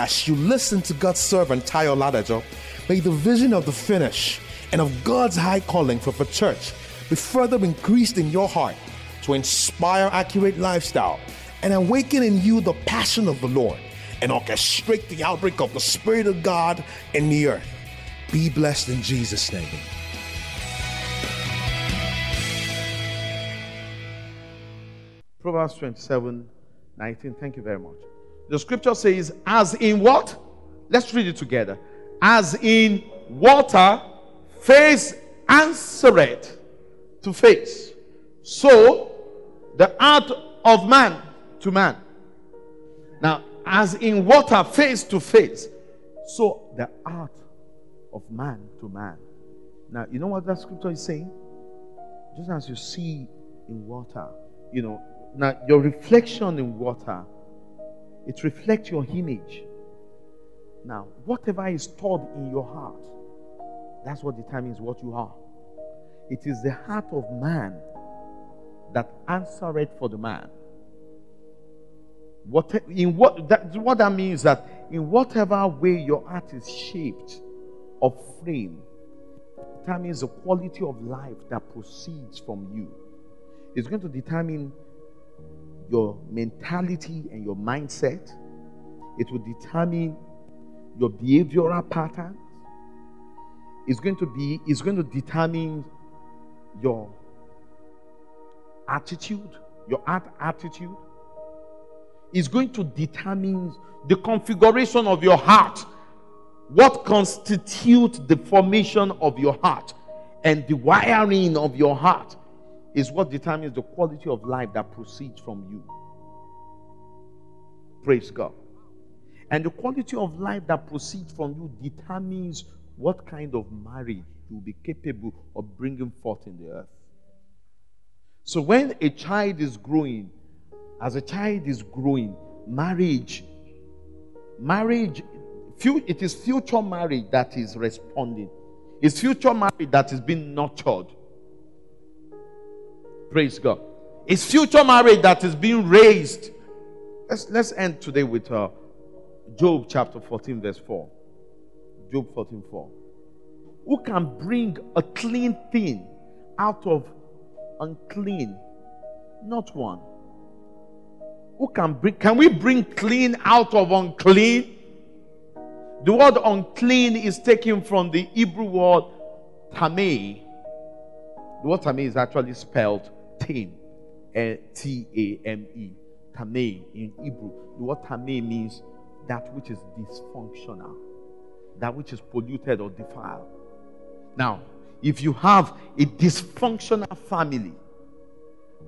As you listen to God's servant Tayo Ladajo, may the vision of the finish and of God's high calling for the church be further increased in your heart to inspire accurate lifestyle and awaken in you the passion of the Lord and orchestrate the outbreak of the Spirit of God in the earth. Be blessed in Jesus' name. Proverbs 27 19. Thank you very much. The scripture says, as in what? Let's read it together. As in water, face answereth to face. So the art of man to man. Now, as in water, face to face. So the art of man to man. Now, you know what that scripture is saying? Just as you see in water, you know, now your reflection in water it reflects your image. Now, whatever is stored in your heart, that's what determines what you are. It is the heart of man that answereth for the man. What in what that what that means that in whatever way your heart is shaped or framed, determines the quality of life that proceeds from you. It's going to determine your mentality and your mindset. It will determine your behavioral patterns. It's going to be, it's going to determine your attitude, your art attitude. It's going to determine the configuration of your heart. What constitutes the formation of your heart and the wiring of your heart is what determines the quality of life that proceeds from you. Praise God. And the quality of life that proceeds from you determines what kind of marriage you will be capable of bringing forth in the earth. So when a child is growing, as a child is growing, marriage, marriage, it is future marriage that is responding. It's future marriage that is being nurtured. Praise God. It's future marriage that is being raised. Let's, let's end today with uh, Job chapter 14, verse 4. Job 14, 4. Who can bring a clean thing out of unclean? Not one. Who can bring, can we bring clean out of unclean? The word unclean is taken from the Hebrew word tameh. The word tameh is actually spelled tame. T A M eh, E. Tame in Hebrew. The word tame means that which is dysfunctional, that which is polluted or defiled. Now, if you have a dysfunctional family,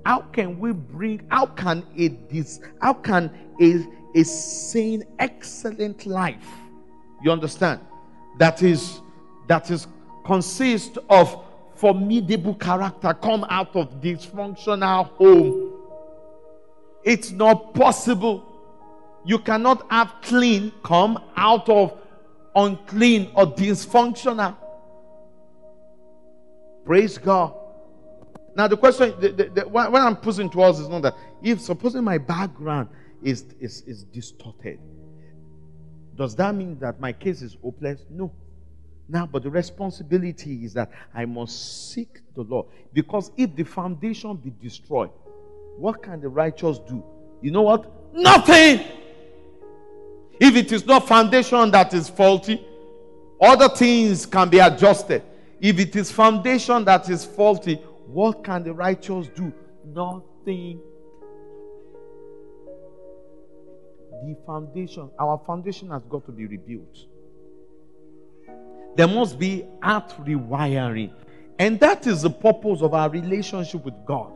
how can we bring, how can a this, how can a, a sane, excellent life, you understand, that is, that is, consists of formidable character come out of dysfunctional home. It's not possible. You cannot have clean come out of unclean or dysfunctional. Praise God. Now the question, the, the, the, what I'm posing to us is not that if supposing my background is, is, is distorted, does that mean that my case is hopeless? No. Now, but the responsibility is that I must seek the Lord. Because if the foundation be destroyed, what can the righteous do? You know what? Nothing. If it is not foundation that is faulty, other things can be adjusted. If it is foundation that is faulty, what can the righteous do? Nothing. The foundation, our foundation has got to be rebuilt. There must be heart rewiring. And that is the purpose of our relationship with God.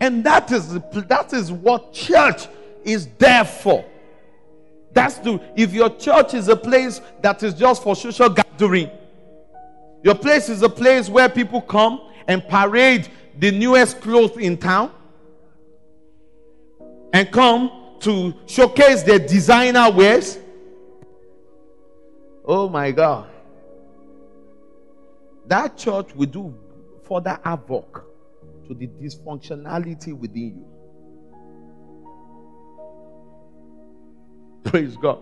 And that is that is what church is there for. That's the if your church is a place that is just for social gathering, your place is a place where people come and parade the newest clothes in town and come to showcase their designer wares. Oh my God that church will do further havoc to the dysfunctionality within you. Praise God.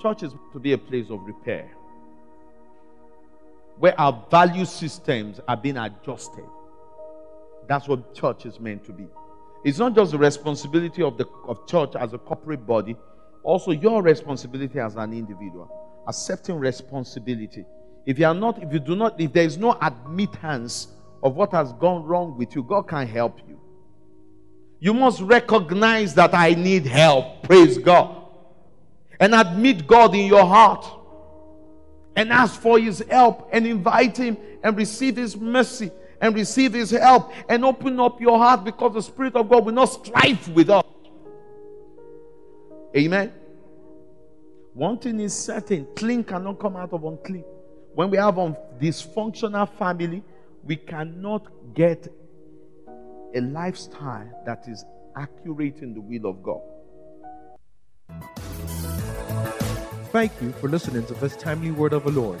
Church is to be a place of repair where our value systems are being adjusted. That's what church is meant to be. It's not just the responsibility of the of church as a corporate body, also your responsibility as an individual. Accepting responsibility. If you are not, if you do not, if there is no admittance of what has gone wrong with you, God can help you. You must recognize that I need help. Praise God. And admit God in your heart. And ask for His help and invite Him and receive His mercy and receive His help and open up your heart because the Spirit of God will not strive with us. Amen. One thing is certain clean cannot come out of unclean. When we have a dysfunctional family, we cannot get a lifestyle that is accurate in the will of God. Thank you for listening to this timely word of the Lord.